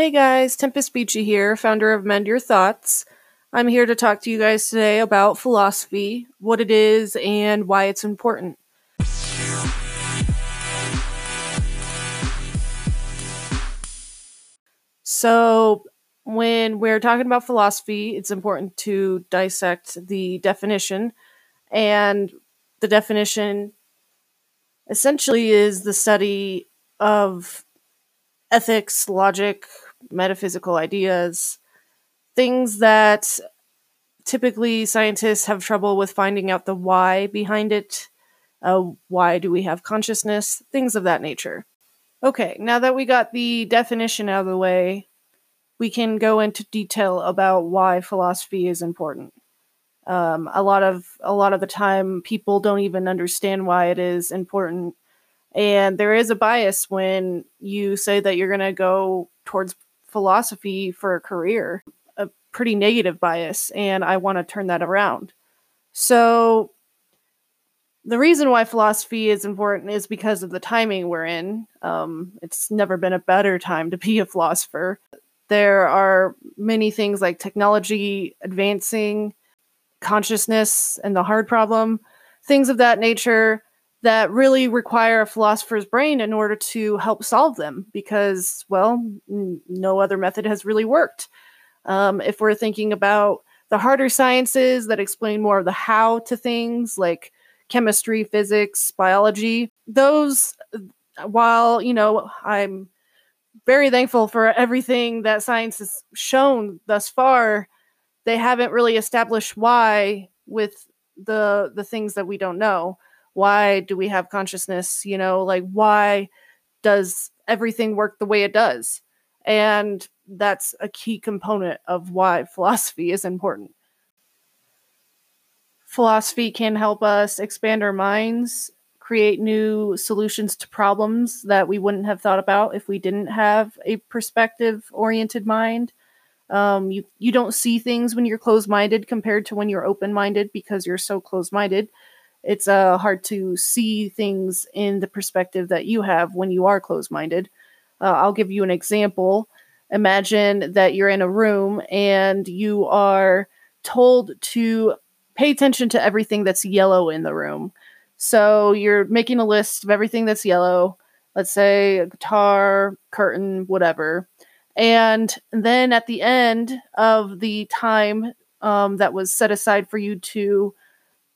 Hey guys, Tempest Beachy here, founder of Mend Your Thoughts. I'm here to talk to you guys today about philosophy, what it is, and why it's important. So, when we're talking about philosophy, it's important to dissect the definition. And the definition essentially is the study of ethics, logic, metaphysical ideas, things that typically scientists have trouble with finding out the why behind it. Uh, why do we have consciousness? Things of that nature. Okay, now that we got the definition out of the way, we can go into detail about why philosophy is important. Um, a lot of a lot of the time, people don't even understand why it is important, and there is a bias when you say that you're going to go towards philosophy for a career, a pretty negative bias, and I want to turn that around. So the reason why philosophy is important is because of the timing we're in. Um, it's never been a better time to be a philosopher. There are many things like technology advancing, consciousness, and the hard problem, things of that nature that really require a philosopher's brain in order to help solve them because, well, n- no other method has really worked. Um, if we're thinking about the harder sciences that explain more of the how to things like chemistry, physics, biology, those, while, you know, I'm very thankful for everything that science has shown thus far, they haven't really established why with the the things that we don't know why do we have consciousness you know like why does everything work the way it does? And that's a key component of why philosophy is important. Philosophy can help us expand our minds create new solutions to problems that we wouldn't have thought about if we didn't have a perspective oriented mind. Um, you you don't see things when you're closed minded compared to when you're open minded because you're so closed minded it's uh, hard to see things in the perspective that you have when you are closed minded. Uh, I'll give you an example. Imagine that you're in a room and you are told to pay attention to everything that's yellow in the room. So you're making a list of everything that's yellow, let's say a guitar, curtain, whatever. And then at the end of the time um, that was set aside for you to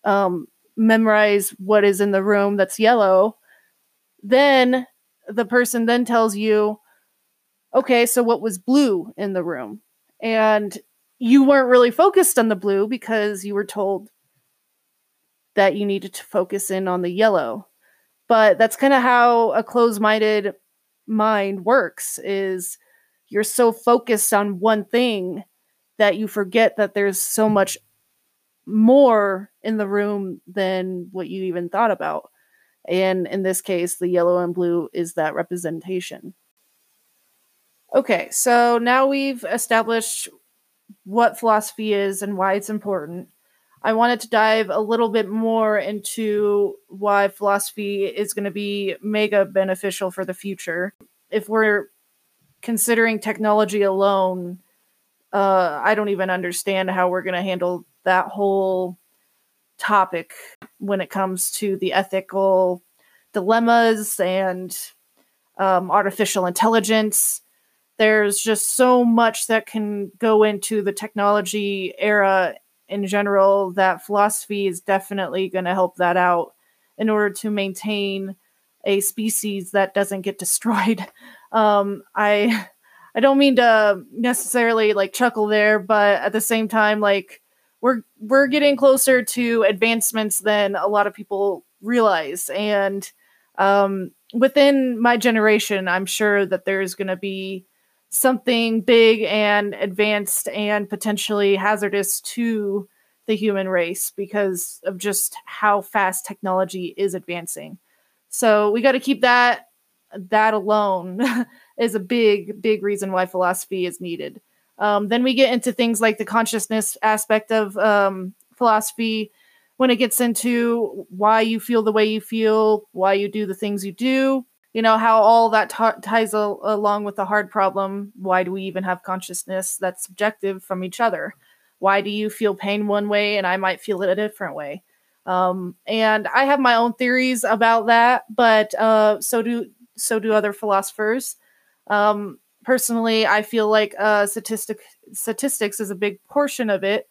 um, memorize what is in the room that's yellow, then the person then tells you, okay, so what was blue in the room? And you weren't really focused on the blue because you were told that you needed to focus in on the yellow. But that's kind of how a closed-minded mind works is you're so focused on one thing that you forget that there's so much more in the room than what you even thought about. And in this case, the yellow and blue is that representation. Okay, so now we've established what philosophy is and why it's important. I wanted to dive a little bit more into why philosophy is going to be mega beneficial for the future. If we're considering technology alone, uh, I don't even understand how we're going to handle that whole topic when it comes to the ethical dilemmas and um, artificial intelligence. There's just so much that can go into the technology era in general that philosophy is definitely going to help that out in order to maintain a species that doesn't get destroyed. Um, I I don't mean to necessarily like chuckle there, but at the same time, like we're we're getting closer to advancements than a lot of people realize. And um, within my generation i'm sure that there's going to be something big and advanced and potentially hazardous to the human race because of just how fast technology is advancing. So we got to keep that that alone is a big big reason why philosophy is needed um, then we get into things like the consciousness aspect of um, philosophy. When it gets into why you feel the way you feel, why you do the things you do. you know how all that t- ties a- along with the hard problem why do we even have consciousness that's subjective from each other? Why do you feel pain one way and i might feel it a different way? Um, and i have my own theories about that but uh, so do so do other philosophers. Um, personally i feel like uh, statistic statistics is a big portion of it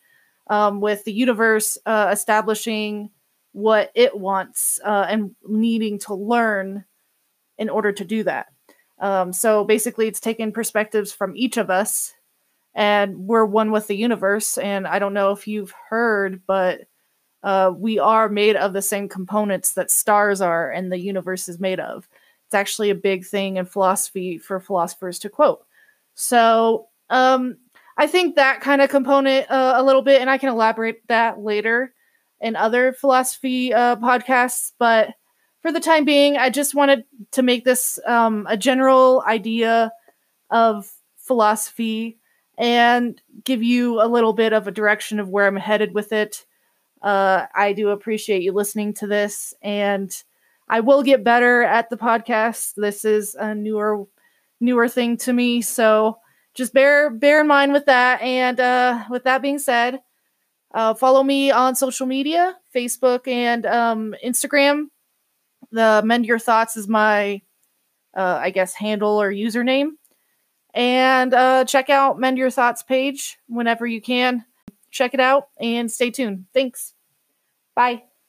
um, with the universe uh, establishing what it wants uh, and needing to learn in order to do that. Um, so basically, it's taken perspectives from each of us, and we're one with the universe. And I don't know if you've heard, but uh, we are made of the same components that stars are and the universe is made of. It's actually a big thing in philosophy for philosophers to quote. So um, I think that kind of component uh, a little bit, and I can elaborate that later in other philosophy uh, podcasts. But for the time being, I just wanted to make this um, a general idea of philosophy and give you a little bit of a direction of where I'm headed with it. Uh, I do appreciate you listening to this, and I will get better at the podcast. This is a newer, newer thing to me, so just bear bear in mind with that. And uh, with that being said, uh, follow me on social media, Facebook and um, Instagram the Mend Your Thoughts is my, uh, I guess, handle or username. And uh, check out Mend Your Thoughts page whenever you can. Check it out and stay tuned. Thanks. Bye.